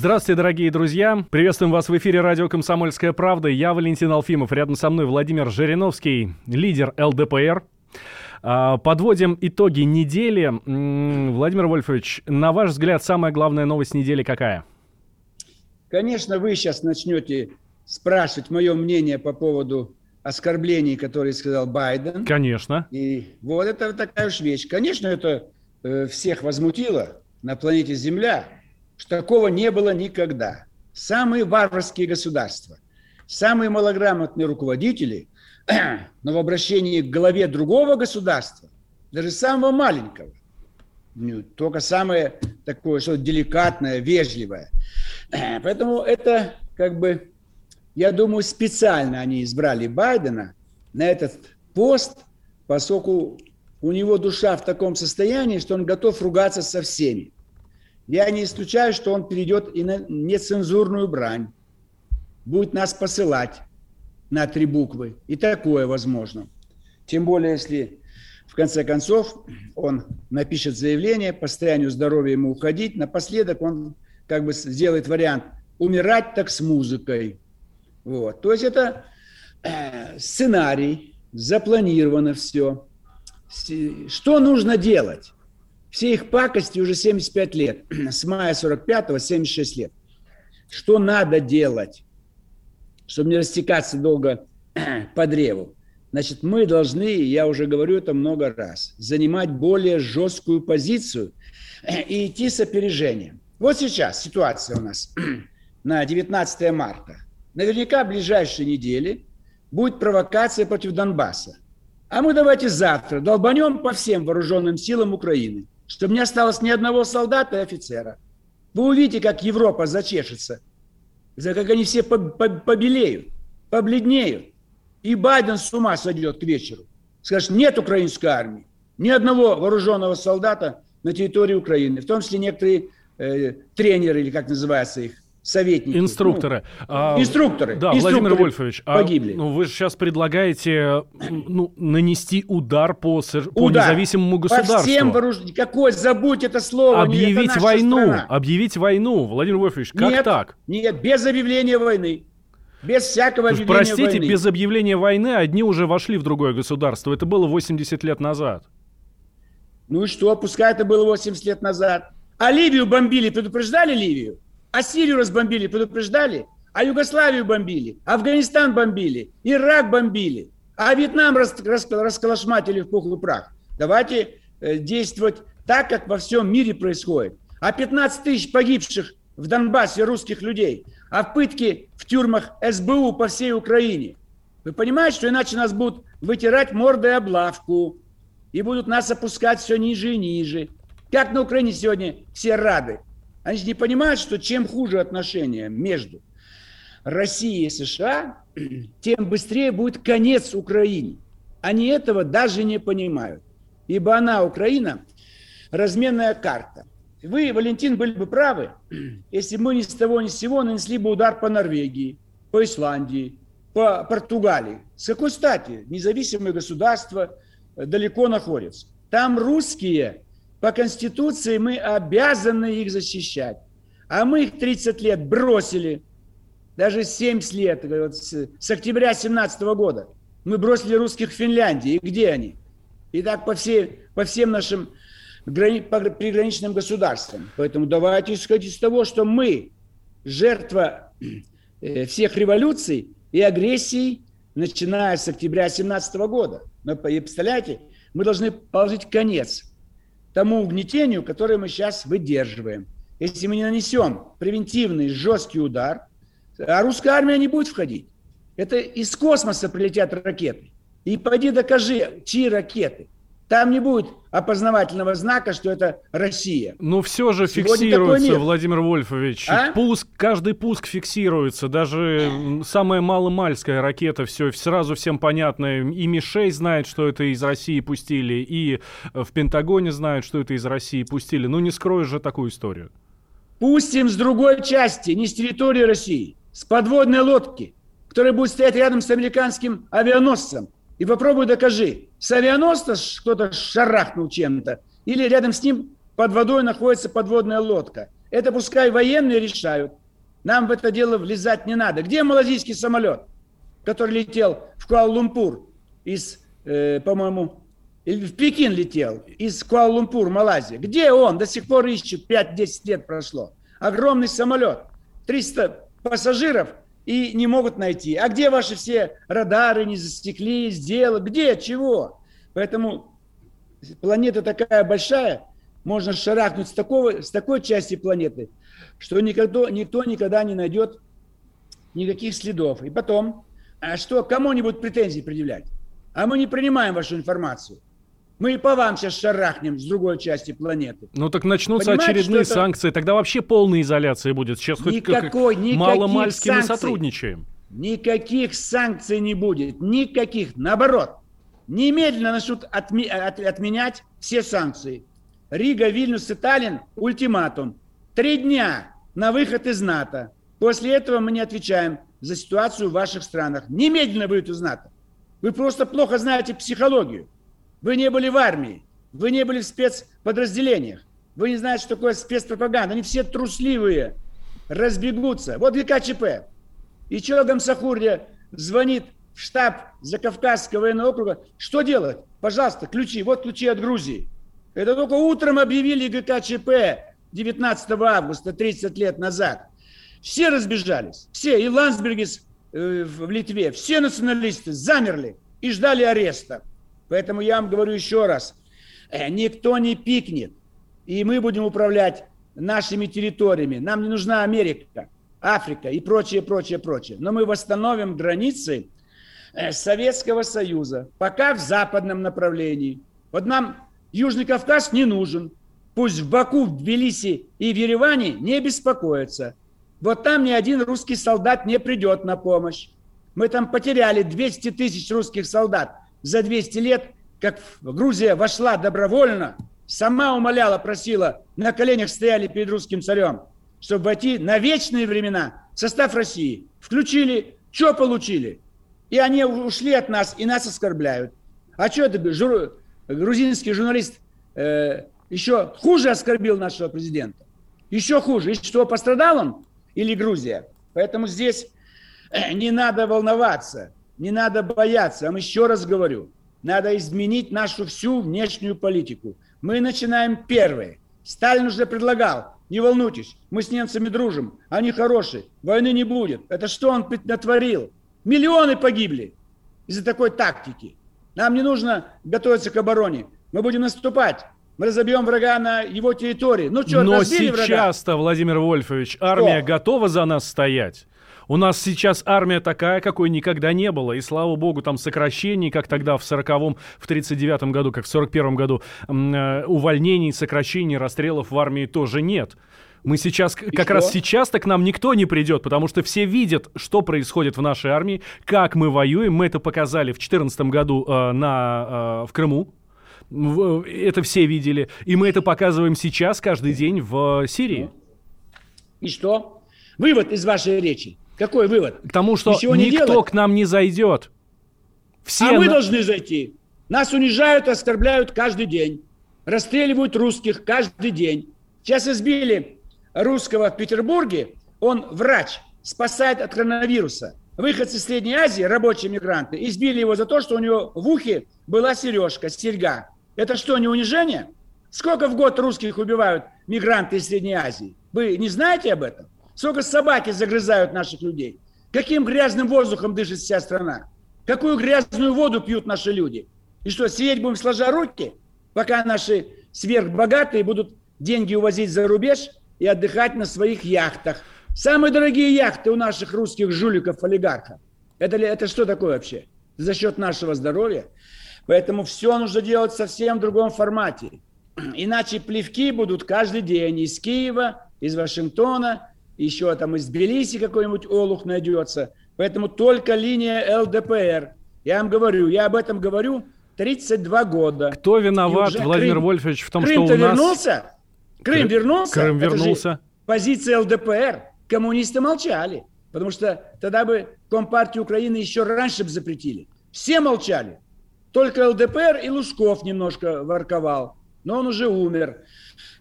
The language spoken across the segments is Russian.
Здравствуйте, дорогие друзья. Приветствуем вас в эфире радио «Комсомольская правда». Я Валентин Алфимов. Рядом со мной Владимир Жириновский, лидер ЛДПР. А, подводим итоги недели. Владимир Вольфович, на ваш взгляд, самая главная новость недели какая? Конечно, вы сейчас начнете спрашивать мое мнение по поводу оскорблений, которые сказал Байден. Конечно. И вот это такая уж вещь. Конечно, это э, всех возмутило на планете Земля – что такого не было никогда. Самые варварские государства, самые малограмотные руководители, но в обращении к главе другого государства, даже самого маленького, только самое такое, что деликатное, вежливое. Поэтому это как бы, я думаю, специально они избрали Байдена на этот пост, поскольку у него душа в таком состоянии, что он готов ругаться со всеми. Я не исключаю, что он перейдет и на нецензурную брань. Будет нас посылать на три буквы. И такое возможно. Тем более, если в конце концов он напишет заявление по состоянию здоровья ему уходить. Напоследок он как бы сделает вариант умирать так с музыкой. Вот. То есть это э, сценарий, запланировано все. Что нужно делать? Все их пакости уже 75 лет. С мая 45-го 76 лет. Что надо делать, чтобы не растекаться долго по древу? Значит, мы должны, я уже говорю это много раз, занимать более жесткую позицию и идти с опережением. Вот сейчас ситуация у нас на 19 марта. Наверняка в ближайшие недели будет провокация против Донбасса. А мы давайте завтра долбанем по всем вооруженным силам Украины чтобы не осталось ни одного солдата и офицера. Вы увидите, как Европа зачешется, как они все побелеют, побледнеют. И Байден с ума сойдет к вечеру. Скажет, нет украинской армии, ни одного вооруженного солдата на территории Украины, в том числе некоторые э, тренеры, или как называется их, советники. Инструкторы. Ну, а, инструкторы. Да, инструкторы Владимир Вольфович, погибли. А, ну, вы же сейчас предлагаете ну, нанести удар по, по удар. независимому государству. По всем вооружениям. Какой? Забудь это слово. Объявить это войну. Страна. Объявить войну. Владимир Вольфович, как нет, так? Нет, без объявления войны. Без всякого объявления Простите, войны. без объявления войны одни уже вошли в другое государство. Это было 80 лет назад. Ну и что, пускай это было 80 лет назад. А Ливию бомбили, предупреждали Ливию? А Сирию разбомбили, предупреждали? А Югославию бомбили? Афганистан бомбили? Ирак бомбили? А Вьетнам рас, рас, расколошматили в пух и прах? Давайте э, действовать так, как во всем мире происходит. А 15 тысяч погибших в Донбассе русских людей, а в пытке в тюрьмах СБУ по всей Украине. Вы понимаете, что иначе нас будут вытирать мордой облавку и будут нас опускать все ниже и ниже. Как на Украине сегодня все рады. Они же не понимают, что чем хуже отношения между Россией и США, тем быстрее будет конец Украине. Они этого даже не понимают. Ибо она, Украина, разменная карта. Вы, Валентин, были бы правы, если мы ни с того ни с сего нанесли бы удар по Норвегии, по Исландии, по Португалии. С какой стати? Независимое государство далеко находится. Там русские по Конституции мы обязаны их защищать. А мы их 30 лет бросили, даже 70 лет, вот с, с октября 17 года. Мы бросили русских в Финляндии. И где они? И так по, всей, по всем нашим грани, по приграничным государствам. Поэтому давайте исходить из того, что мы жертва э, всех революций и агрессий, начиная с октября 17 года. Но, представляете, мы должны положить конец тому угнетению, которое мы сейчас выдерживаем. Если мы не нанесем превентивный жесткий удар, а русская армия не будет входить. Это из космоса прилетят ракеты. И пойди докажи, чьи ракеты. Там не будет опознавательного знака, что это Россия. Но все же Сегодня фиксируется, Владимир Вольфович. А? Пуск, каждый пуск фиксируется. Даже самая маломальская ракета, все сразу всем понятно. И Ми-6 знает, что это из России пустили, и в Пентагоне знают, что это из России пустили. Ну не скроешь же такую историю. Пустим с другой части, не с территории России, с подводной лодки, которая будет стоять рядом с американским авианосцем – и попробуй докажи, с авианосца кто-то шарахнул чем-то, или рядом с ним под водой находится подводная лодка. Это пускай военные решают. Нам в это дело влезать не надо. Где малазийский самолет, который летел в Куала-Лумпур из, э, по-моему, в Пекин летел из Куала-Лумпур, Малайзия. Где он? До сих пор ищут, 5-10 лет прошло. Огромный самолет, 300 пассажиров – и не могут найти. А где ваши все радары не засекли, сделали? Где? Чего? Поэтому планета такая большая, можно шарахнуть с, такого, с такой части планеты, что никогда, никто никогда не найдет никаких следов. И потом, а что, кому-нибудь претензии предъявлять? А мы не принимаем вашу информацию. Мы и по вам сейчас шарахнем с другой части планеты. Ну так начнутся Понимаете, очередные это... санкции, тогда вообще полная изоляция будет. Сейчас Никакой, хоть мало-мальски мы сотрудничаем. Никаких санкций не будет, никаких. Наоборот, немедленно начнут отми- от- отменять все санкции. Рига, Вильнюс и Таллин – ультиматум. Три дня на выход из НАТО. После этого мы не отвечаем за ситуацию в ваших странах. Немедленно выйдут из НАТО. Вы просто плохо знаете психологию. Вы не были в армии, вы не были в спецподразделениях, вы не знаете, что такое спецпропаганда. Они все трусливые, разбегутся. Вот ГКЧП. И что Гамсахурья звонит в штаб Закавказского военного округа. Что делать? Пожалуйста, ключи. Вот ключи от Грузии. Это только утром объявили ГКЧП 19 августа, 30 лет назад. Все разбежались. Все. И Ландсбергис э, в Литве. Все националисты замерли и ждали ареста. Поэтому я вам говорю еще раз, э, никто не пикнет, и мы будем управлять нашими территориями. Нам не нужна Америка, Африка и прочее, прочее, прочее. Но мы восстановим границы э, Советского Союза, пока в западном направлении. Вот нам Южный Кавказ не нужен. Пусть в Баку, в Тбилиси и в Ереване не беспокоятся. Вот там ни один русский солдат не придет на помощь. Мы там потеряли 200 тысяч русских солдат за 200 лет, как Грузия вошла добровольно, сама умоляла, просила, на коленях стояли перед русским царем, чтобы войти на вечные времена в состав России. Включили, что получили? И они ушли от нас, и нас оскорбляют. А что это жур... грузинский журналист э, еще хуже оскорбил нашего президента? Еще хуже. И что, пострадал он? Или Грузия? Поэтому здесь э, не надо волноваться. Не надо бояться. Я вам еще раз говорю, надо изменить нашу всю внешнюю политику. Мы начинаем первые. Сталин уже предлагал, не волнуйтесь, мы с немцами дружим, они хорошие, войны не будет. Это что он натворил? Миллионы погибли из-за такой тактики. Нам не нужно готовиться к обороне. Мы будем наступать. Мы разобьем врага на его территории. Ну что, Но сейчас-то, Владимир Вольфович, армия Кто? готова за нас стоять. У нас сейчас армия такая, какой никогда не было. И слава богу, там сокращений, как тогда в 40-м, в 39-м году, как в 41-м году, э, увольнений, сокращений, расстрелов в армии тоже нет. Мы сейчас, и как что? раз сейчас-то к нам никто не придет, потому что все видят, что происходит в нашей армии, как мы воюем. Мы это показали в 2014 году э, на, э, в Крыму. Это все видели. И мы это показываем сейчас, каждый день в Сирии. И что? Вывод из вашей речи. Какой вывод? К тому, что Ничего никто делать? к нам не зайдет. Все а на... мы должны зайти. Нас унижают, оскорбляют каждый день. Расстреливают русских каждый день. Сейчас избили русского в Петербурге. Он врач, спасает от коронавируса. Выходцы из Средней Азии, рабочие мигранты, избили его за то, что у него в ухе была сережка, серьга. Это что, не унижение? Сколько в год русских убивают мигранты из Средней Азии? Вы не знаете об этом? Сколько собаки загрызают наших людей? Каким грязным воздухом дышит вся страна? Какую грязную воду пьют наши люди? И что, сидеть будем сложа руки, пока наши сверхбогатые будут деньги увозить за рубеж и отдыхать на своих яхтах? Самые дорогие яхты у наших русских жуликов-олигархов. Это, это что такое вообще? За счет нашего здоровья? Поэтому все нужно делать совсем в другом формате. Иначе плевки будут каждый день из Киева, из Вашингтона, еще там из Тбилиси какой-нибудь олух найдется. Поэтому только линия ЛДПР. Я вам говорю, я об этом говорю 32 года. Кто виноват, Владимир Крым, Вольфович, в том, Крым что у нас... вернулся? Крым, Крым вернулся? Крым вернулся. позиция ЛДПР. Коммунисты молчали. Потому что тогда бы Компартию Украины еще раньше бы запретили. Все молчали. Только ЛДПР и Лужков немножко ворковал. Но он уже умер.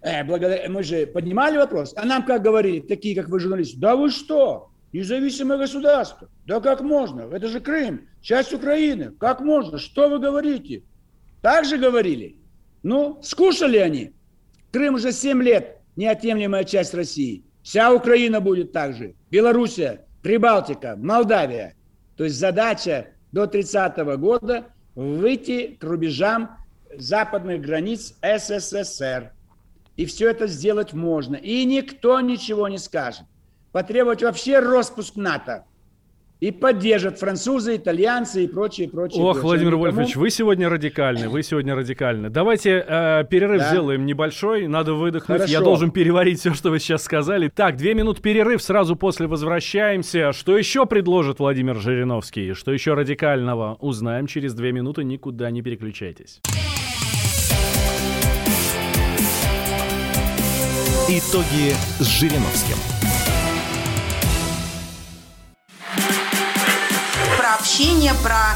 Э, благодаря... Мы же поднимали вопрос. А нам как говорили, такие как вы журналисты, да вы что? Независимое государство. Да как можно? Это же Крым, часть Украины. Как можно? Что вы говорите? Так же говорили. Ну, скушали они. Крым уже 7 лет неотъемлемая часть России. Вся Украина будет так же. Белоруссия, Прибалтика, Молдавия. То есть задача до 30 года выйти к рубежам западных границ СССР. И все это сделать можно. И никто ничего не скажет. Потребовать вообще распуск НАТО. И поддержат французы, итальянцы и прочие, прочие. Ох, прочие. Владимир Никому... Вольфович, вы сегодня радикальны, вы сегодня радикальны. Давайте э, перерыв да. сделаем небольшой, надо выдохнуть. Хорошо. Я должен переварить все, что вы сейчас сказали. Так, две минут перерыв, сразу после возвращаемся. Что еще предложит Владимир Жириновский? Что еще радикального? Узнаем через две минуты, никуда не переключайтесь. Итоги с Жириновским. общение, про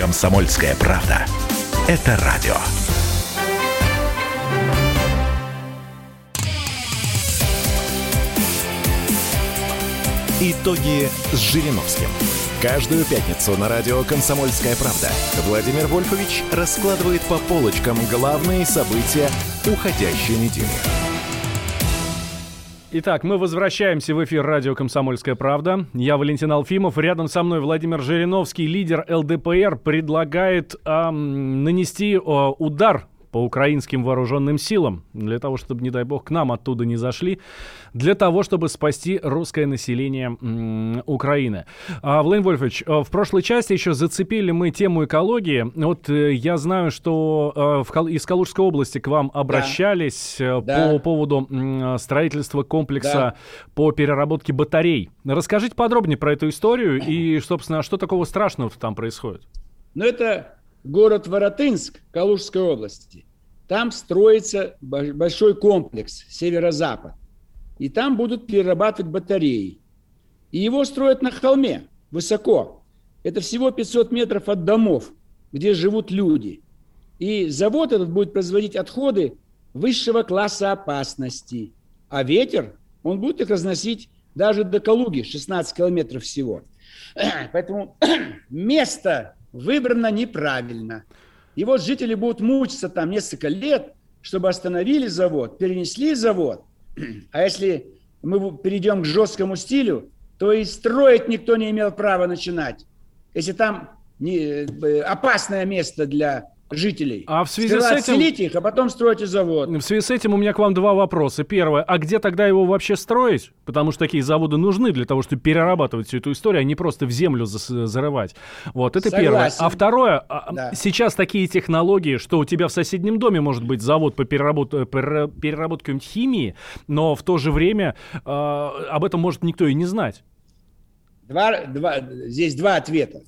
Комсомольская правда. Это радио. Итоги с Жириновским. Каждую пятницу на радио «Комсомольская правда» Владимир Вольфович раскладывает по полочкам главные события уходящей недели. Итак, мы возвращаемся в эфир радио «Комсомольская правда». Я Валентин Алфимов. Рядом со мной Владимир Жириновский, лидер ЛДПР, предлагает эм, нанести э, удар по украинским вооруженным силам, для того, чтобы, не дай бог, к нам оттуда не зашли, для того, чтобы спасти русское население м- Украины. А, Владимир Вольфович, э, в прошлой части еще зацепили мы тему экологии. Вот э, я знаю, что э, в, из Калужской области к вам обращались да. по да. поводу м- строительства комплекса да. по переработке батарей. Расскажите подробнее про эту историю и, собственно, что такого страшного там происходит? Ну, это город Воротынск Калужской области. Там строится большой комплекс северо-запад. И там будут перерабатывать батареи. И его строят на холме, высоко. Это всего 500 метров от домов, где живут люди. И завод этот будет производить отходы высшего класса опасности. А ветер, он будет их разносить даже до Калуги, 16 километров всего. Поэтому место выбрано неправильно. И вот жители будут мучиться там несколько лет, чтобы остановили завод, перенесли завод. А если мы перейдем к жесткому стилю, то и строить никто не имел права начинать. Если там не, э, опасное место для жителей. А в связи Сперва с этим... отселите их, а потом стройте завод. В связи с этим у меня к вам два вопроса. Первое, а где тогда его вообще строить? Потому что такие заводы нужны для того, чтобы перерабатывать всю эту историю, а не просто в землю зарывать. Вот, это Согласен. первое. А второе, а, да. сейчас такие технологии, что у тебя в соседнем доме может быть завод по переработке, переработке химии, но в то же время э, об этом может никто и не знать. Два, два, здесь два ответа.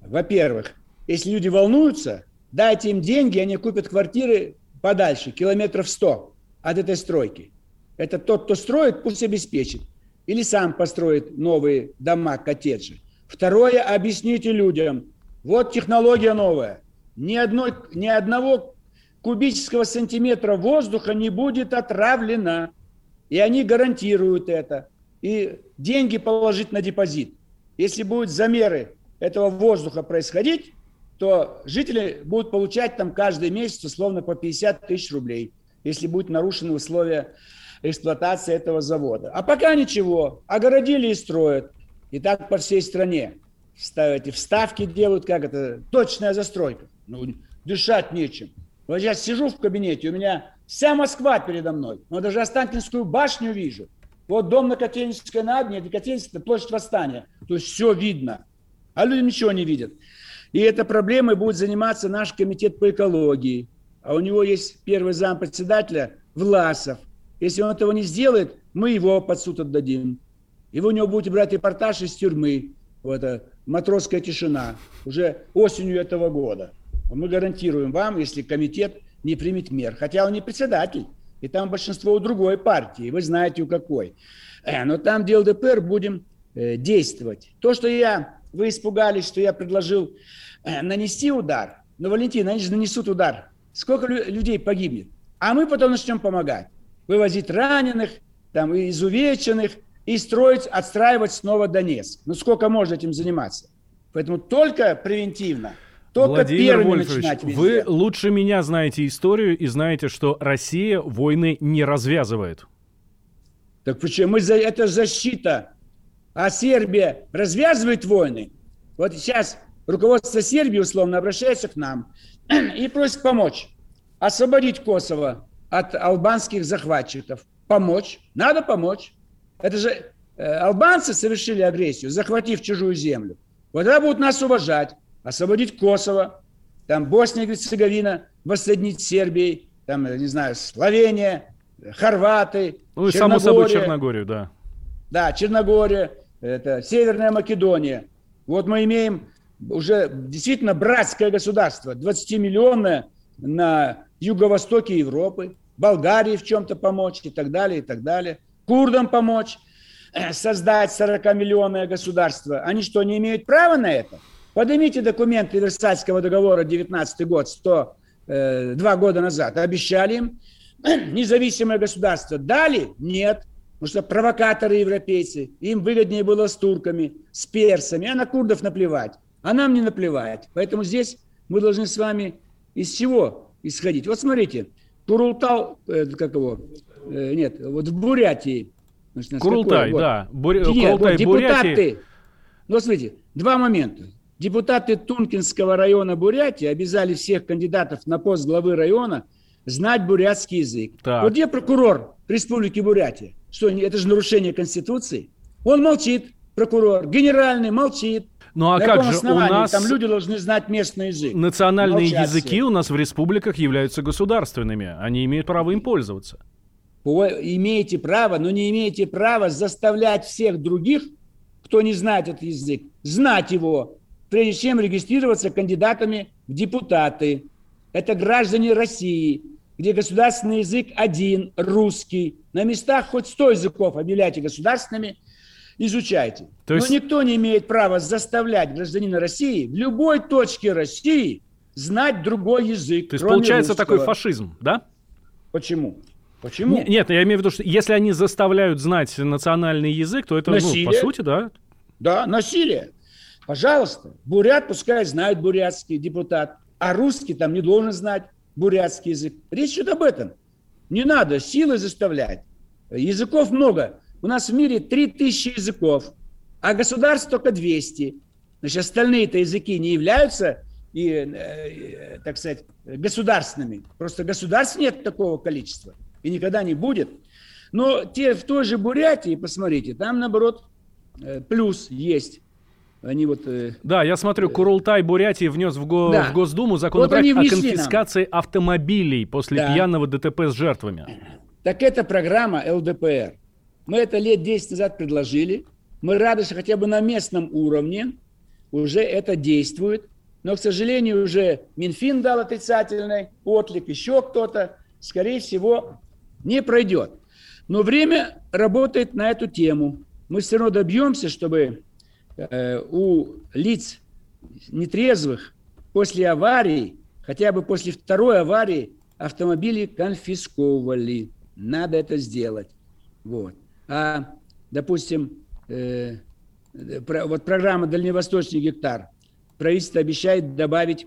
Во-первых, если люди волнуются, Дайте им деньги, они купят квартиры подальше, километров 100 от этой стройки. Это тот, кто строит, пусть обеспечит. Или сам построит новые дома, коттеджи. Второе, объясните людям. Вот технология новая. Ни, одной, ни одного кубического сантиметра воздуха не будет отравлено. И они гарантируют это. И деньги положить на депозит. Если будут замеры этого воздуха происходить, то жители будут получать там каждый месяц условно по 50 тысяч рублей, если будут нарушены условия эксплуатации этого завода. А пока ничего, огородили и строят. И так по всей стране. Эти вставки делают, как это, точная застройка. Ну, дышать нечем. Вот я сижу в кабинете, у меня вся Москва передо мной. Но даже Останкинскую башню вижу. Вот дом на Котельнической на Адне, это Котельническая, площадь Восстания. То есть все видно. А люди ничего не видят. И этой проблемой будет заниматься наш комитет по экологии. А у него есть первый зам председателя Власов. Если он этого не сделает, мы его под суд отдадим. И вы у него будете брать репортаж из тюрьмы. Вот это матросская тишина. Уже осенью этого года. Мы гарантируем вам, если комитет не примет мер. Хотя он не председатель. И там большинство у другой партии. Вы знаете, у какой. Э, но там, где ЛДПР, будем э, действовать. То, что я... Вы испугались, что я предложил э, нанести удар. Но, Валентин, они же нанесут удар. Сколько людей погибнет? А мы потом начнем помогать. Вывозить раненых, там, изувеченных, и строить, отстраивать снова Донецк. Ну, сколько можно этим заниматься? Поэтому только превентивно – только Владимир Вольфович, вы лучше меня знаете историю и знаете, что Россия войны не развязывает. Так почему? Мы за, это защита. А Сербия развязывает войны. Вот сейчас руководство Сербии условно обращается к нам и просит помочь. Освободить Косово от албанских захватчиков. Помочь. Надо помочь. Это же э, албанцы совершили агрессию, захватив чужую землю. Вот тогда будут нас уважать освободить Косово, там Босния и Герцеговина воссоединить Сербией, там, не знаю, Словения, Хорваты, Ну и само собой Черногорию, да. Да, Черногория, это Северная Македония. Вот мы имеем уже действительно братское государство, 20-миллионное на юго-востоке Европы, Болгарии в чем-то помочь и так далее, и так далее. Курдам помочь э, создать 40-миллионное государство. Они что, не имеют права на это? Поднимите документы Версальского договора 19 год, 100, э, года назад. Обещали им независимое государство. Дали? Нет. Потому что провокаторы европейцы. Им выгоднее было с турками, с персами. А на курдов наплевать. А нам не наплевать. Поэтому здесь мы должны с вами из чего исходить? Вот смотрите. Турултал, э, как его, э, нет, вот в Бурятии. Значит, Курултай, какой, да. Бур... Нет, Курултай, вот, депутаты. Бурятии. Ну, смотрите, два момента. Депутаты Тункинского района Бурятии обязали всех кандидатов на пост главы района знать бурятский язык. Так. Вот где прокурор Республики Бурятия? Что, это же нарушение Конституции? Он молчит, прокурор. Генеральный молчит. Ну а как же у нас... Там люди должны знать местный язык. Национальные Молчат языки все. у нас в республиках являются государственными. Они имеют право им пользоваться. Имеете право, но не имеете права заставлять всех других, кто не знает этот язык, знать его прежде чем регистрироваться кандидатами в депутаты. Это граждане России, где государственный язык один, русский. На местах хоть сто языков объявляйте государственными, изучайте. То есть... Но никто не имеет права заставлять гражданина России в любой точке России знать другой язык. То есть получается русского. такой фашизм, да? Почему? Почему? Нет, нет, я имею в виду, что если они заставляют знать национальный язык, то это, насилие. ну, по сути, да. Да, насилие. Пожалуйста, бурят пускай знает бурятский депутат, а русский там не должен знать бурятский язык. Речь идет об этом. Не надо силой заставлять. Языков много. У нас в мире 3000 языков, а государств только 200. Значит, остальные-то языки не являются, и, э, э, так сказать, государственными. Просто государств нет такого количества и никогда не будет. Но те в той же Бурятии, посмотрите, там, наоборот, э, плюс есть. Они вот... Э, да, я смотрю, Курултай Бурятии внес в, го, да. в Госдуму законопроект вот о конфискации нам. автомобилей после да. пьяного ДТП с жертвами. Так это программа ЛДПР. Мы это лет 10 назад предложили. Мы рады, что хотя бы на местном уровне уже это действует. Но, к сожалению, уже Минфин дал отрицательный отклик, еще кто-то, скорее всего, не пройдет. Но время работает на эту тему. Мы все равно добьемся, чтобы Э, у лиц нетрезвых после аварии, хотя бы после второй аварии, автомобили конфисковывали. Надо это сделать. Вот. А, допустим, э, про, вот программа «Дальневосточный гектар». Правительство обещает добавить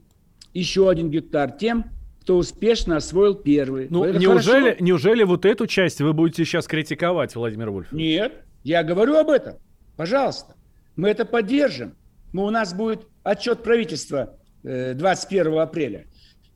еще один гектар тем, кто успешно освоил первый. Ну, неужели, неужели вот эту часть вы будете сейчас критиковать, Владимир Вольф? Нет, я говорю об этом. Пожалуйста, мы это поддержим. Мы, у нас будет отчет правительства 21 э, апреля.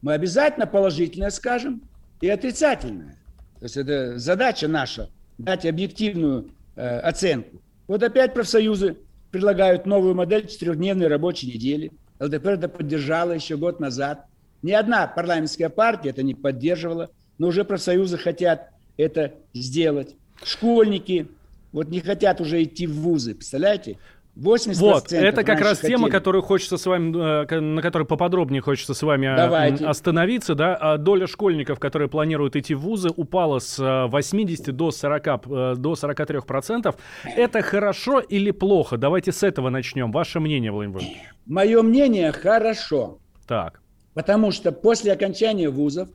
Мы обязательно положительное скажем и отрицательное. То есть это задача наша дать объективную э, оценку. Вот опять профсоюзы предлагают новую модель четырехдневной рабочей недели. ЛДПР это поддержала еще год назад. Ни одна парламентская партия это не поддерживала, но уже профсоюзы хотят это сделать. Школьники вот не хотят уже идти в вузы, представляете? 80% вот, это как раз хотели. тема, которую хочется с вами, э, на которой поподробнее хочется с вами э, Давайте. остановиться. Да? А доля школьников, которые планируют идти в вузы, упала с 80 э, до 40, до 43 процентов. Это хорошо или плохо? Давайте с этого начнем. Ваше мнение, Владимир Владимирович. Мое мнение хорошо. Так. Потому что после окончания вузов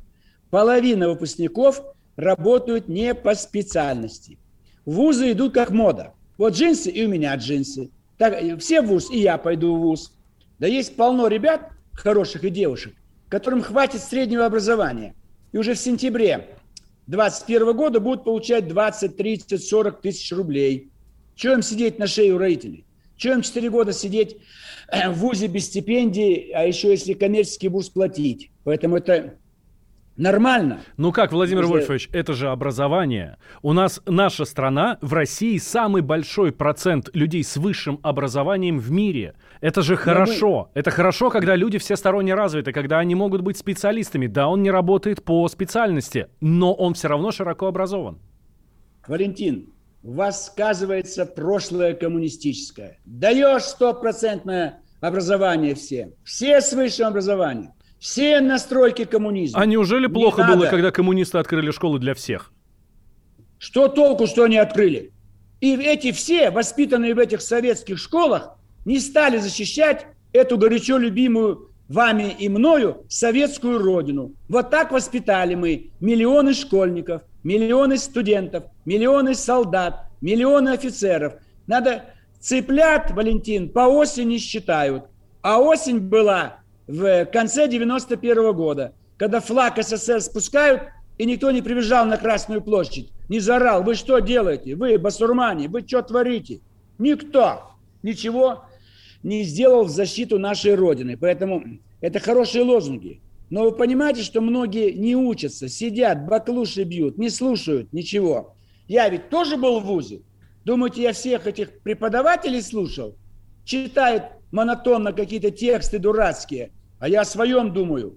половина выпускников работают не по специальности. Вузы идут как мода. Вот джинсы и у меня джинсы. Так, все в ВУЗ, и я пойду в ВУЗ. Да есть полно ребят, хороших и девушек, которым хватит среднего образования. И уже в сентябре 2021 года будут получать 20, 30, 40 тысяч рублей. Чего им сидеть на шее у родителей? Чего им 4 года сидеть в ВУЗе без стипендии, а еще если коммерческий ВУЗ платить? Поэтому это Нормально. Ну как, Владимир Если... Вольфович, это же образование. У нас наша страна, в России самый большой процент людей с высшим образованием в мире. Это же хорошо. Мы... Это хорошо, когда люди всесторонне развиты, когда они могут быть специалистами. Да, он не работает по специальности, но он все равно широко образован. Валентин, у вас сказывается прошлое коммунистическое. Даешь стопроцентное образование всем. Все с высшим образованием. Все настройки коммунизма. А неужели плохо не было, надо. когда коммунисты открыли школы для всех? Что толку, что они открыли? И эти все, воспитанные в этих советских школах, не стали защищать эту горячо любимую вами и мною советскую родину. Вот так воспитали мы миллионы школьников, миллионы студентов, миллионы солдат, миллионы офицеров. Надо цыплят, Валентин, по осени считают. А осень была в конце 91 года, когда флаг СССР спускают, и никто не прибежал на Красную площадь, не заорал, вы что делаете, вы басурмане, вы что творите? Никто ничего не сделал в защиту нашей Родины. Поэтому это хорошие лозунги. Но вы понимаете, что многие не учатся, сидят, баклуши бьют, не слушают ничего. Я ведь тоже был в ВУЗе. Думаете, я всех этих преподавателей слушал? Читает монотонно какие-то тексты дурацкие, а я о своем думаю.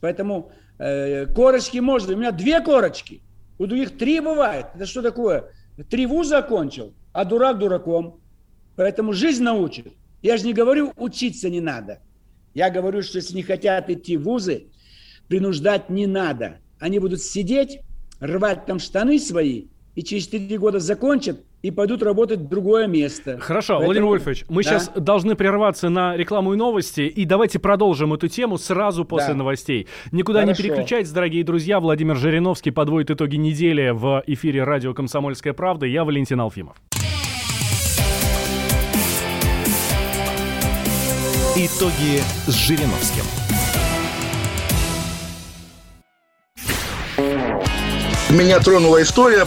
Поэтому э, корочки можно. У меня две корочки. У других три бывает. Это что такое? Три вуза окончил, а дурак дураком. Поэтому жизнь научит. Я же не говорю, учиться не надо. Я говорю, что если не хотят идти в вузы, принуждать не надо. Они будут сидеть, рвать там штаны свои, и через три года закончат, и пойдут работать в другое место. Хорошо, Поэтому... Владимир Вольфович, мы да? сейчас должны прерваться на рекламу и новости, и давайте продолжим эту тему сразу после да. новостей. Никуда Хорошо. не переключайтесь, дорогие друзья. Владимир Жириновский подводит итоги недели в эфире радио «Комсомольская правда». Я Валентин Алфимов. Итоги с Жириновским. Меня тронула история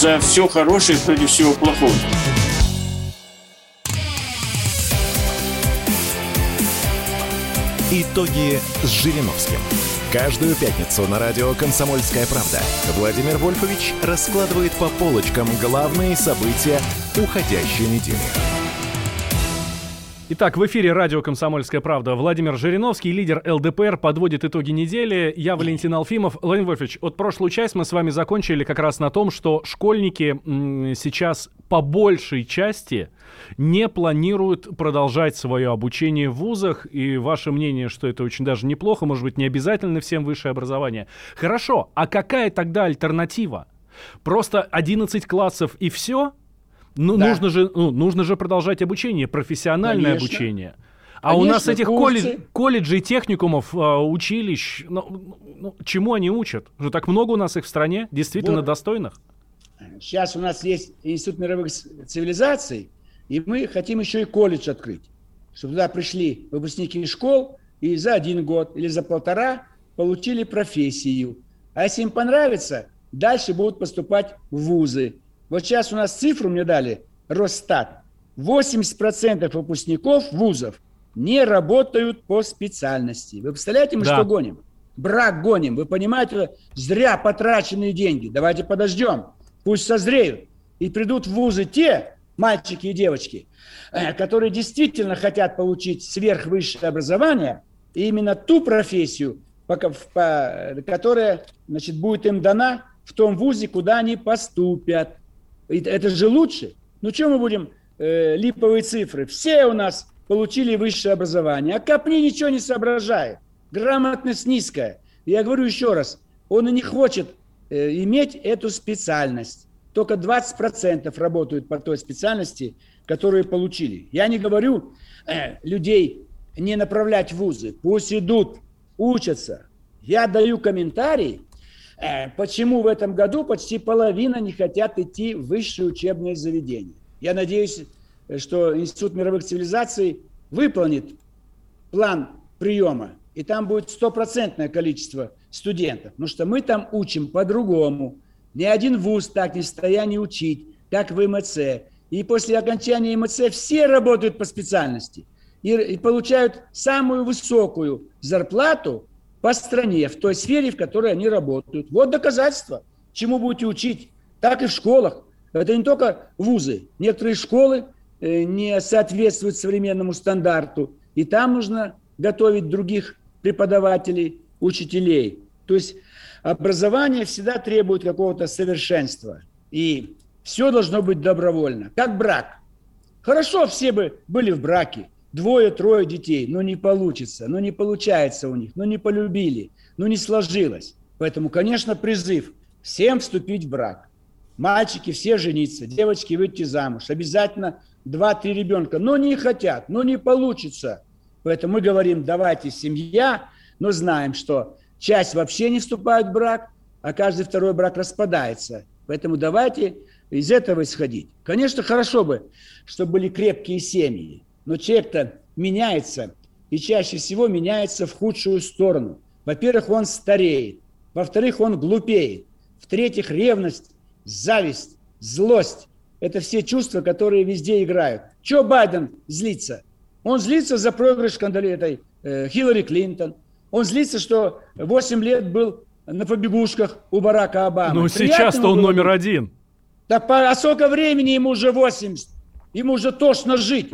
За все хорошее против всего плохого. Итоги с Жириновским. Каждую пятницу на радио «Комсомольская правда» Владимир Вольфович раскладывает по полочкам главные события уходящей недели. Итак, в эфире радио «Комсомольская правда». Владимир Жириновский, лидер ЛДПР, подводит итоги недели. Я Валентин Алфимов. Владимир Вольфович, вот прошлую часть мы с вами закончили как раз на том, что школьники сейчас по большей части не планируют продолжать свое обучение в вузах. И ваше мнение, что это очень даже неплохо, может быть, не обязательно всем высшее образование. Хорошо, а какая тогда альтернатива? Просто 11 классов и все? Ну, да. нужно, же, ну, нужно же продолжать обучение, профессиональное Конечно. обучение. А Конечно, у нас этих колледж, колледжей, техникумов, а, училищ, ну, ну, чему они учат? Уже так много у нас их в стране, действительно вот. достойных? Сейчас у нас есть Институт мировых цивилизаций, и мы хотим еще и колледж открыть, чтобы туда пришли выпускники школ и за один год или за полтора получили профессию. А если им понравится, дальше будут поступать в вузы. Вот сейчас у нас цифру мне дали, Росстат. 80% выпускников вузов не работают по специальности. Вы представляете, мы да. что гоним? Брак гоним. Вы понимаете, зря потраченные деньги. Давайте подождем. Пусть созреют. И придут в вузы те мальчики и девочки, э, которые действительно хотят получить сверхвысшее образование, и именно ту профессию, которая значит, будет им дана в том вузе, куда они поступят. Это же лучше. Ну, что мы будем э, липовые цифры? Все у нас получили высшее образование, а копни ничего не соображает. Грамотность низкая. Я говорю еще раз, он и не хочет э, иметь эту специальность. Только 20% работают по той специальности, которую получили. Я не говорю э, людей не направлять в вузы. Пусть идут, учатся. Я даю комментарий, почему в этом году почти половина не хотят идти в высшее учебное заведение? Я надеюсь, что Институт мировых цивилизаций выполнит план приема, и там будет стопроцентное количество студентов, потому что мы там учим по-другому. Ни один вуз так не в состоянии учить, как в МЦ. И после окончания МЦ все работают по специальности и получают самую высокую зарплату по стране, в той сфере, в которой они работают. Вот доказательство, чему будете учить. Так и в школах. Это не только вузы. Некоторые школы э, не соответствуют современному стандарту. И там нужно готовить других преподавателей, учителей. То есть образование всегда требует какого-то совершенства. И все должно быть добровольно. Как брак. Хорошо, все бы были в браке двое-трое детей, но не получится, но не получается у них, но не полюбили, но не сложилось. Поэтому, конечно, призыв всем вступить в брак. Мальчики все жениться, девочки выйти замуж. Обязательно два-три ребенка. Но не хотят, но не получится. Поэтому мы говорим, давайте семья, но знаем, что часть вообще не вступает в брак, а каждый второй брак распадается. Поэтому давайте из этого исходить. Конечно, хорошо бы, чтобы были крепкие семьи. Но человек-то меняется, и чаще всего меняется в худшую сторону. Во-первых, он стареет. Во-вторых, он глупеет. В-третьих, ревность, зависть, злость. Это все чувства, которые везде играют. Чего Байден злится? Он злится за проигрыш этой э, Хиллари Клинтон. Он злится, что 8 лет был на побегушках у Барака Обамы. Ну, сейчас-то он номер один. Да по, а сколько времени ему уже 80? Ему уже тошно жить.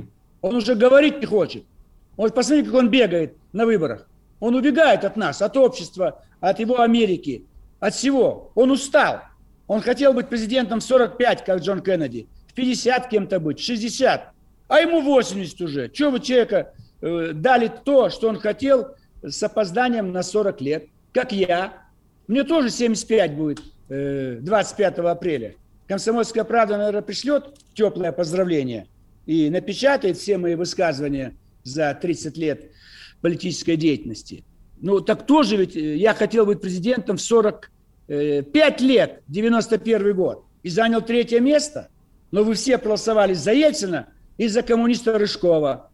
Он уже говорить не хочет. Вот посмотрите, как он бегает на выборах. Он убегает от нас, от общества, от его Америки, от всего. Он устал. Он хотел быть президентом в 45, как Джон Кеннеди, в 50 кем-то быть, в 60. А ему 80 уже. Чего вы человека э, дали то, что он хотел с опозданием на 40 лет, как я. Мне тоже 75 будет э, 25 апреля. Комсомольская правда, наверное, пришлет теплое поздравление – и напечатает все мои высказывания за 30 лет политической деятельности. Ну, так тоже ведь э, я хотел быть президентом в 45 э, лет, 91 год, и занял третье место. Но вы все проголосовали за Ельцина и за коммуниста Рыжкова.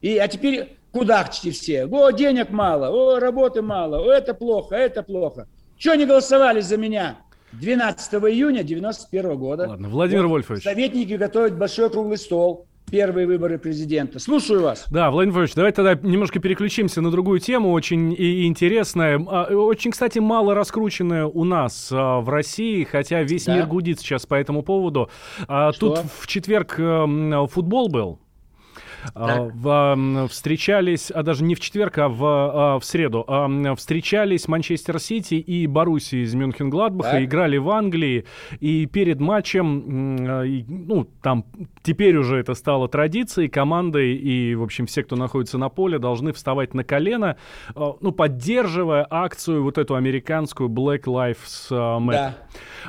И, а теперь кудахчите все. О, денег мало, о, работы мало, о, это плохо, это плохо. Чего не голосовали за меня? 12 июня 91 года. Ладно, Владимир вот, Вольфович. Советники готовят большой круглый стол первые выборы президента. Слушаю вас. Да, Владимир Вольфович, давайте тогда немножко переключимся на другую тему, очень и интересная, а, очень, кстати, мало раскрученная у нас а, в России, хотя весь да. мир гудит сейчас по этому поводу. А, Что? Тут в четверг эм, футбол был, А, в, встречались, а даже не в четверг, а в, а, в среду, а, встречались Манчестер Сити и Баруси из Мюнхен-Гладбаха, играли в Англии, и перед матчем, ну, там теперь уже это стало традицией, команды и, в общем, все, кто находится на поле, должны вставать на колено, ну, поддерживая акцию вот эту американскую Black Lives Matter. Да.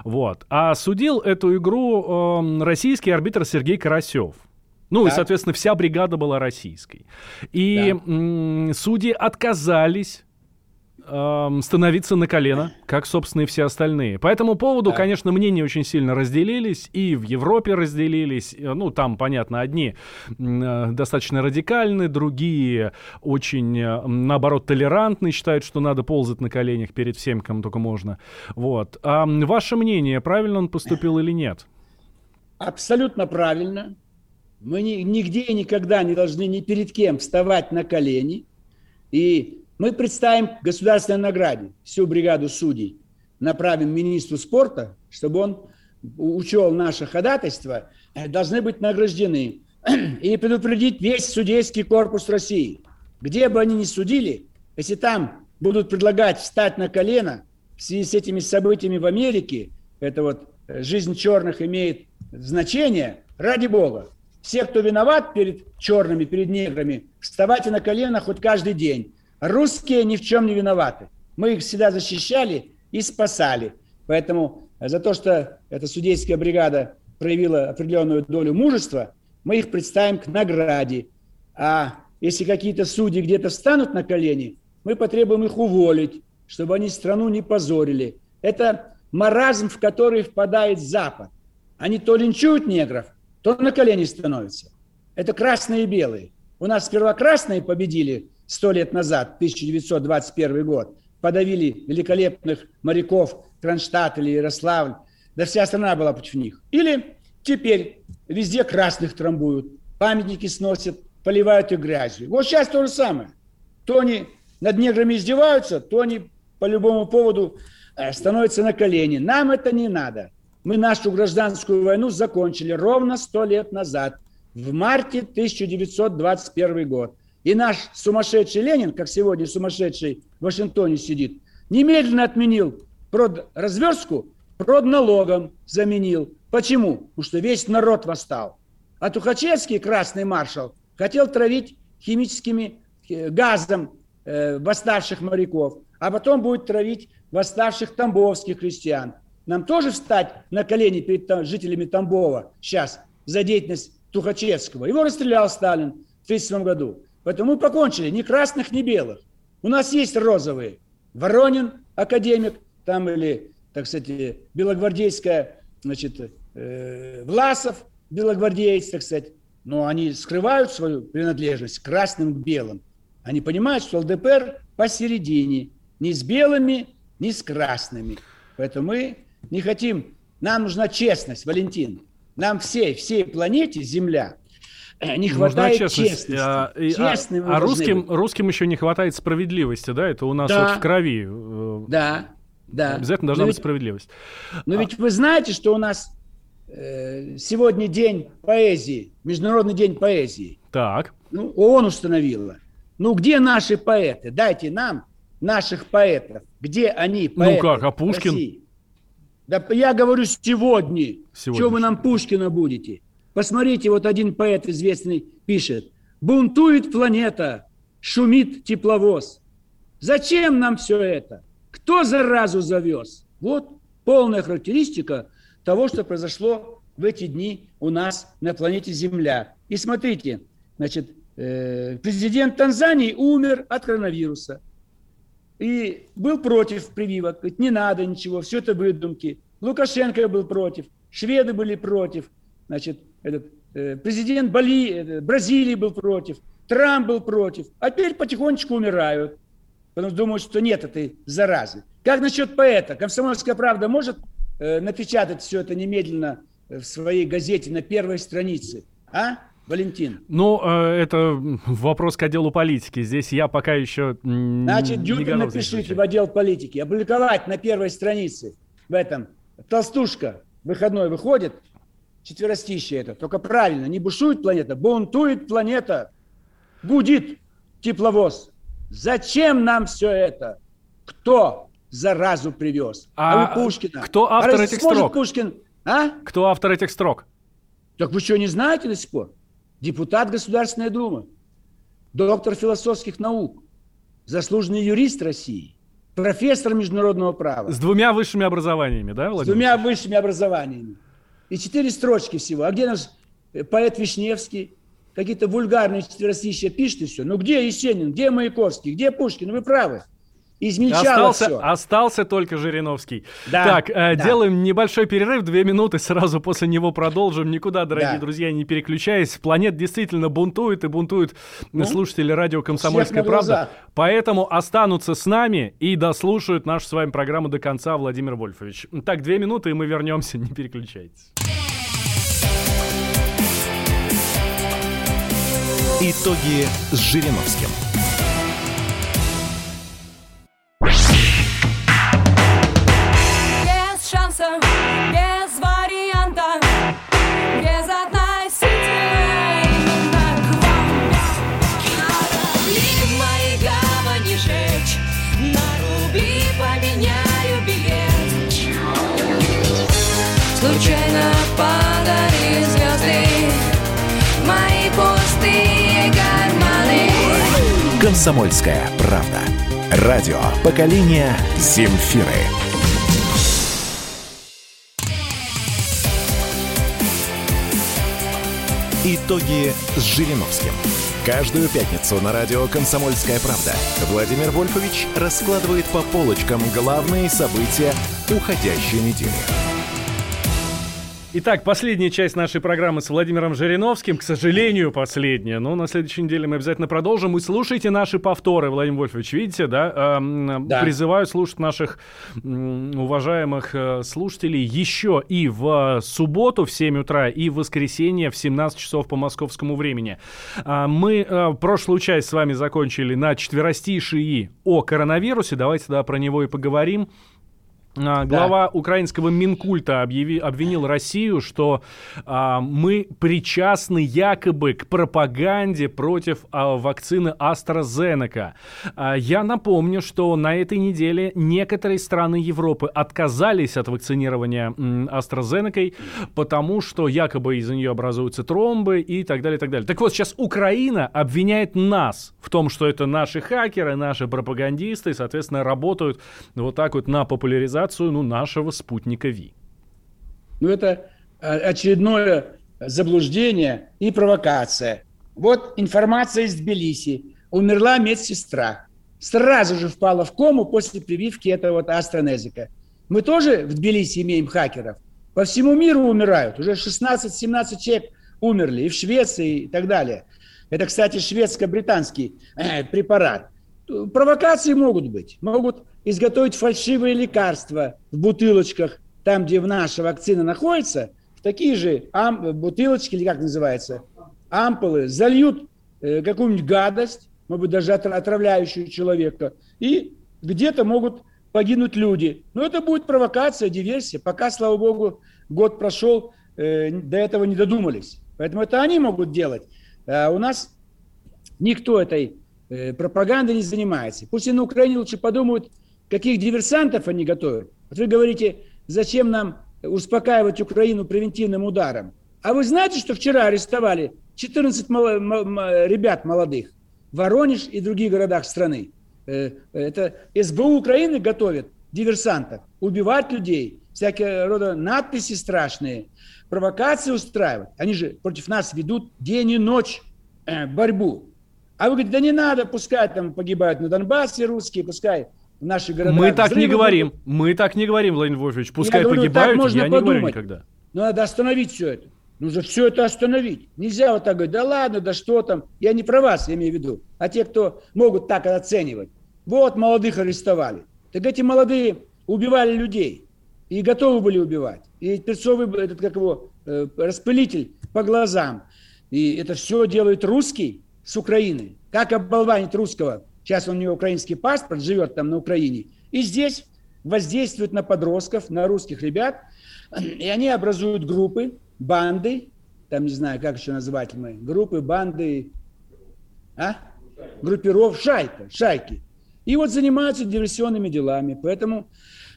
Вот. А судил эту игру российский арбитр Сергей Карасев. Ну да. и, соответственно, вся бригада была российской. И да. судьи отказались становиться на колено, как, собственно, и все остальные. По этому поводу, да. конечно, мнения очень сильно разделились, и в Европе разделились. Ну, там, понятно, одни э, достаточно радикальны, другие очень, э, наоборот, толерантны, считают, что надо ползать на коленях перед всем, кому только можно. Вот. А ваше мнение, правильно он поступил или нет? Абсолютно правильно. Мы ни, нигде и никогда не должны ни перед кем вставать на колени. И мы представим государственной награде всю бригаду судей, направим министру спорта, чтобы он учел наше ходатайство, э, должны быть награждены. И предупредить весь судейский корпус России. Где бы они ни судили, если там будут предлагать встать на колено в связи с этими событиями в Америке, это вот э, жизнь черных имеет значение, ради бога, все, кто виноват перед черными, перед неграми, вставайте на колено хоть каждый день. Русские ни в чем не виноваты. Мы их всегда защищали и спасали. Поэтому за то, что эта судейская бригада проявила определенную долю мужества, мы их представим к награде. А если какие-то судьи где-то встанут на колени, мы потребуем их уволить, чтобы они страну не позорили. Это маразм, в который впадает Запад. Они то линчуют негров, то на колени становятся. Это красные и белые. У нас сперва красные победили сто лет назад, 1921 год. Подавили великолепных моряков Кронштадт или Ярославль. Да вся страна была против них. Или теперь везде красных трамбуют, памятники сносят, поливают их грязью. Вот сейчас то же самое. То они над неграми издеваются, то они по любому поводу э, становятся на колени. Нам это не надо. Мы нашу гражданскую войну закончили ровно сто лет назад, в марте 1921 год. И наш сумасшедший Ленин, как сегодня сумасшедший в Вашингтоне сидит, немедленно отменил продразверстку, продналогом заменил. Почему? Потому что весь народ восстал. А Тухачевский, красный маршал, хотел травить химическими э, газом э, восставших моряков, а потом будет травить восставших тамбовских крестьян. Нам тоже встать на колени перед жителями Тамбова сейчас за деятельность Тухачевского. Его расстрелял Сталин в 1937 году. Поэтому мы покончили ни красных, ни белых. У нас есть розовые. Воронин, академик, там или, так сказать, белогвардейская, значит, э, Власов, белогвардеец, так сказать. Но они скрывают свою принадлежность красным к белым. Они понимают, что ЛДПР посередине, ни с белыми, ни с красными. Поэтому мы не хотим, нам нужна честность, Валентин. Нам всей, всей планете Земля не хватает честности. А, Честным а, а русским, русским еще не хватает справедливости, да? Это у нас да. вот в крови. Э, да, да. Обязательно должна но быть ведь, справедливость. Но а... ведь вы знаете, что у нас э, сегодня день поэзии, Международный день поэзии. Так. Ну, ООН установила. Ну, где наши поэты? Дайте нам наших поэтов. Где они, ну поэты? Ну как, а Пушкин? России? Да я говорю сегодня. сегодня. Что вы нам Пушкина будете? Посмотрите, вот один поэт известный пишет. «Бунтует планета, шумит тепловоз. Зачем нам все это? Кто заразу завез?» Вот полная характеристика того, что произошло в эти дни у нас на планете Земля. И смотрите, значит, э, президент Танзании умер от коронавируса. И был против прививок. Говорит, не надо ничего, все это выдумки. Лукашенко был против, шведы были против. Значит, этот, э, президент Бали, э, Бразилии был против, Трамп был против. А теперь потихонечку умирают. Потому что думают, что нет этой заразы. Как насчет поэта? Комсомольская правда может э, напечатать все это немедленно в своей газете на первой странице? А? Валентин. Ну, э, это вопрос к отделу политики. Здесь я пока еще Значит, Дюбин напишите в отдел политики. Опубликовать на первой странице в этом. Толстушка выходной выходит, четверостище это. Только правильно, не бушует планета, бунтует планета. Гудит тепловоз. Зачем нам все это? Кто заразу привез? А, а вы Пушкина. Кто а автор этих строк? Пушкин, а? Кто автор этих строк? Так вы что, не знаете до сих пор? Депутат Государственной Думы, доктор философских наук, заслуженный юрист России, профессор международного права. С двумя высшими образованиями, да, Владимир? С двумя высшими образованиями. И четыре строчки всего. А где наш э, поэт Вишневский? Какие-то вульгарные четверостища пишет и все. Ну где Есенин, где Маяковский, где Пушкин? Вы правы. Измельчало остался, все. остался только Жириновский. Да, так, э, да. делаем небольшой перерыв, две минуты, сразу после него продолжим. Никуда, дорогие Да. друзья, не переключаясь. Планет действительно бунтует и бунтуют Ну, слушатели радио «Комсомольская глаза. правда». Поэтому останутся с нами и дослушают нашу с вами программу до конца Владимир Вольфович. Так, две минуты, и мы вернемся, не переключайтесь. Итоги с Жириновским. Без шанса, правда. Радио поколения Земфиры. Итоги с Жириновским. Каждую пятницу на радио «Комсомольская правда» Владимир Вольфович раскладывает по полочкам главные события уходящей недели. Итак, последняя часть нашей программы с Владимиром Жириновским. К сожалению, последняя. Но на следующей неделе мы обязательно продолжим. И слушайте наши повторы, Владимир Вольфович. Видите, да? Эм, Да. Призываю слушать наших м, уважаемых э, слушателей еще и в субботу в 7 утра, и в воскресенье в 17 часов по московскому времени. А, Мы э, прошлую часть с вами закончили на четверостишии о коронавирусе. Давайте тогда про него и поговорим. А, Глава украинского Минкульта объяви- обвинил Россию, что а, мы причастны якобы к пропаганде против а, вакцины AstraZeneca. А, я напомню, что на этой неделе некоторые страны Европы отказались от вакцинирования м, AstraZeneca, потому что якобы из-за нее образуются тромбы и так далее, и так далее. Так вот, сейчас Украина обвиняет нас в том, что это наши хакеры, наши пропагандисты, и, соответственно, работают вот так вот на популяризацию ну, нашего спутника Ви. Ну, это э, очередное заблуждение и провокация. Вот информация из Тбилиси. Умерла медсестра. Сразу же впала в кому после прививки этого вот AstraZeneca. Мы тоже в Тбилиси имеем хакеров. По всему миру умирают. Уже 16-17 человек умерли. И в Швеции, и так далее. Это, кстати, шведско-британский э, препарат. Провокации могут быть. Могут изготовить фальшивые лекарства в бутылочках, там, где наша вакцина находится, в такие же ам- бутылочки, или как называется, ампулы, зальют э, какую-нибудь гадость, может быть, даже отра- отравляющую человека, и где-то могут погибнуть люди. Но это будет провокация, диверсия. Пока, слава богу, год прошел, э, до этого не додумались. Поэтому это они могут делать. А у нас никто этой э, пропагандой не занимается. Пусть и на Украине лучше подумают, каких диверсантов они готовят. Вот вы говорите, зачем нам успокаивать Украину превентивным ударом. А вы знаете, что вчера арестовали 14 мало- м- м- ребят молодых в Воронеж и других городах страны? Э, Это СБУ Украины готовит диверсантов, убивать людей, всякие рода надписи страшные, провокации устраивать. Они же против нас ведут день и ночь э, борьбу. А вы говорите, да не надо, пускай там погибают на Донбассе русские, пускай в наших городах Мы так не говорим. будут. Мы так не говорим, Владимир Вольфович. Пускай говорю, так погибают, можно я не говорю подумать. никогда. Но надо остановить все это. Нужно все это остановить. Нельзя вот так говорить, да ладно, да что там. Я не про вас, я имею в виду, а те, кто могут так оценивать. Вот молодых арестовали. Так эти молодые убивали людей. И готовы были убивать. И перцовый, этот, как его, э, распылитель по глазам. И это все делает русский с Украины. Как оболванить русского? Сейчас он у него украинский паспорт, живет там на Украине. И здесь воздействует на подростков, на русских ребят. И они образуют группы, банды, там не знаю, как еще назвать мы, группы, банды, а? группиров, шайка, шайки. И вот занимаются диверсионными делами. Поэтому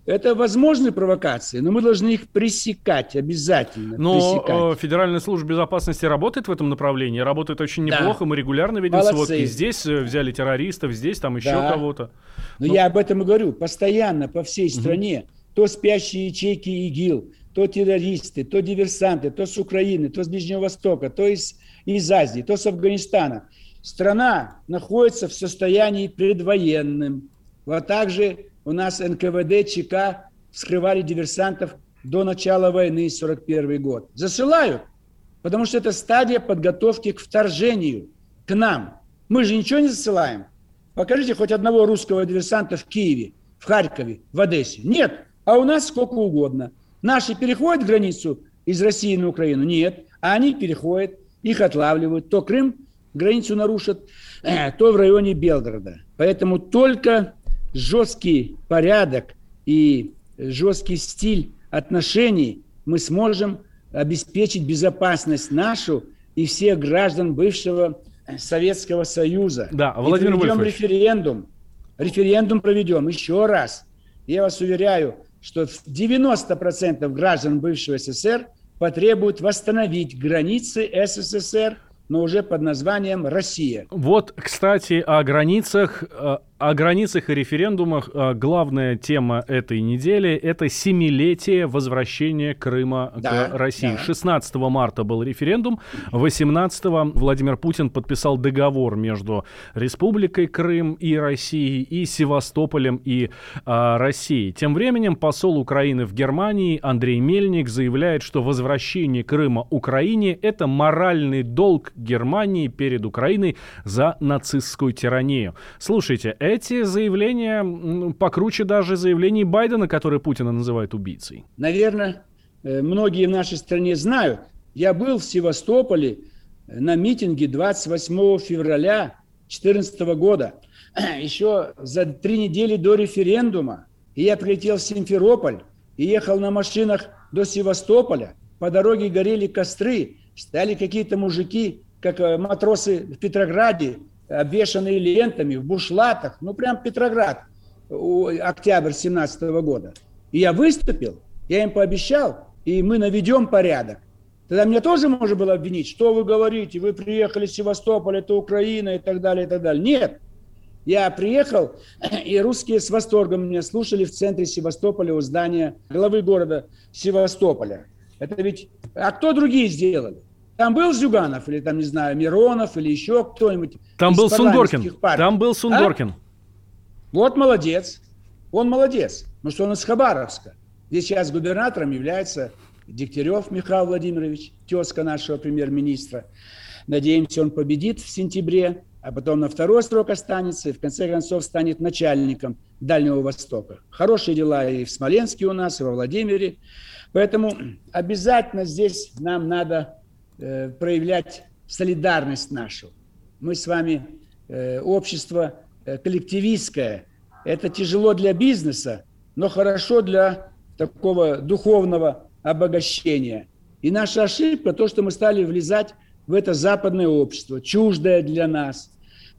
это возможные провокации, но мы должны их пресекать обязательно. Но пресекать. э, Федеральная служба безопасности работает в этом направлении, работает очень Да. неплохо, мы регулярно видим Молодцы. сводки. Здесь э, взяли террористов, здесь там еще Да. кого-то. Но Ну, я об этом и говорю. Постоянно по всей стране то спящие ячейки ИГИЛ, то террористы, то диверсанты, то с Украины, то с Ближнего Востока, то из, из Азии, то с Афганистана. Страна находится в состоянии предвоенным. Вот также у нас НКВД, ЧК вскрывали диверсантов до начала войны, 41 год. Засылают, потому что это стадия подготовки к вторжению к нам. Мы же ничего не засылаем. Покажите хоть одного русского диверсанта в Киеве, в Харькове, в Одессе. Нет. А у нас сколько угодно. Наши переходят границу из России на Украину? Нет. А они переходят, их отлавливают. То Крым границу нарушат, э, то в районе Белгорода. Поэтому только жесткий порядок и жесткий стиль отношений мы сможем обеспечить безопасность нашу и всех граждан бывшего Советского Союза. Да, И Владимир проведем Вольфович. референдум. Референдум проведем еще раз. Я вас уверяю, что 90% граждан бывшего СССР потребуют восстановить границы СССР, но уже под названием Россия. Вот, кстати, о границах, э, о границах и референдумах э, главная тема этой недели – это семилетие возвращения Крыма Да, к России. да. 16 марта был референдум, 18 Владимир Путин подписал договор между Республикой Крым и Россией, и Севастополем и э, Россией. Тем временем посол Украины в Германии Андрей Мельник заявляет, что возвращение Крыма Украине – это моральный долг Германии перед Украиной за нацистскую тиранию. Слушайте, эти заявления покруче даже заявлений Байдена, который Путина называет убийцей. Наверное, э, многие в нашей стране знают. Я был в Севастополе э, на митинге 28 февраля 2014 года, еще за три недели до референдума. И я прилетел в Симферополь и ехал на машинах до Севастополя. По дороге горели костры, стояли какие-то мужики, как э, матросы в Петрограде, обвешанные лентами, в бушлатах. Ну, прям Петроград, октябрь 17 года. И я выступил, я им пообещал, и мы наведем порядок. Тогда меня тоже можно было обвинить, что вы говорите, вы приехали с Севастополя, это Украина и так далее, и так далее. Нет, я приехал, и русские с восторгом меня слушали в центре Севастополя у здания главы города Севастополя. Это ведь... А кто другие сделали? Там был Зюганов, или там, не знаю, Миронов, или еще кто-нибудь Там был Сундоркин. партий. Там был А? Сундоркин. Вот молодец. Он молодец. Потому что он из Хабаровска. Здесь сейчас губернатором является Дегтярев Михаил Владимирович, тезка нашего премьер-министра. Надеемся, он победит в сентябре, а потом на второй срок останется и в конце концов станет начальником Дальнего Востока. Хорошие дела и в Смоленске у нас, и во Владимире. Поэтому обязательно здесь нам надо э, проявлять солидарность нашу. Мы с вами э, общество э, коллективистское. Это тяжело для бизнеса, но хорошо для такого духовного обогащения. И наша ошибка то, что мы стали влезать в это западное общество, чуждое для нас.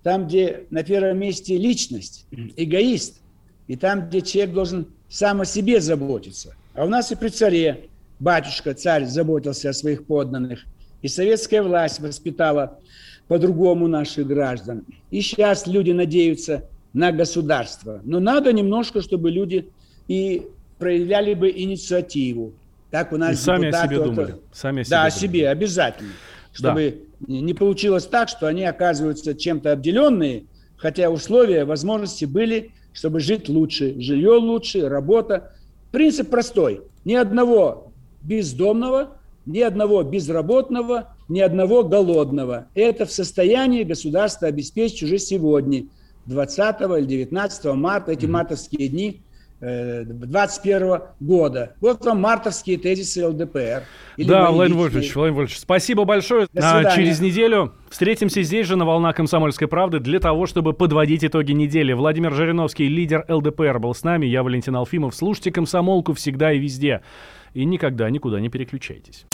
Там, где на первом месте личность, эгоист, и там, где человек должен сам о себе заботиться. А у нас и при царе батюшка, царь, заботился о своих подданных. И советская власть воспитала по-другому наших граждан. И сейчас люди надеются на государство. Но надо немножко, чтобы люди и проявляли бы инициативу. Так у нас И сами о себе думали. Сами о себе да, о думали. себе обязательно. Чтобы не получилось так, что они оказываются чем-то обделенные, хотя условия, возможности были, чтобы жить лучше. Жилье лучше, работа. Принцип простой. Ни одного бездомного, ни одного безработного, ни одного голодного. Это в состоянии государство обеспечить уже сегодня, 20 или 19 марта, эти мартовские дни э, 21 года. Вот вам мартовские тезисы ЛДПР. Или да, Владимир. Вольфович, Владимир Вольфович, спасибо большое. До А, через неделю встретимся здесь же на волнах «Комсомольской правды» для того, чтобы подводить итоги недели. Владимир Жириновский, лидер ЛДПР, был с нами. Я Валентин Алфимов. Слушайте «Комсомолку» всегда и везде и никогда никуда не переключайтесь.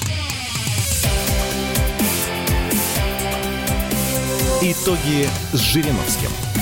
Итоги с Жириновским.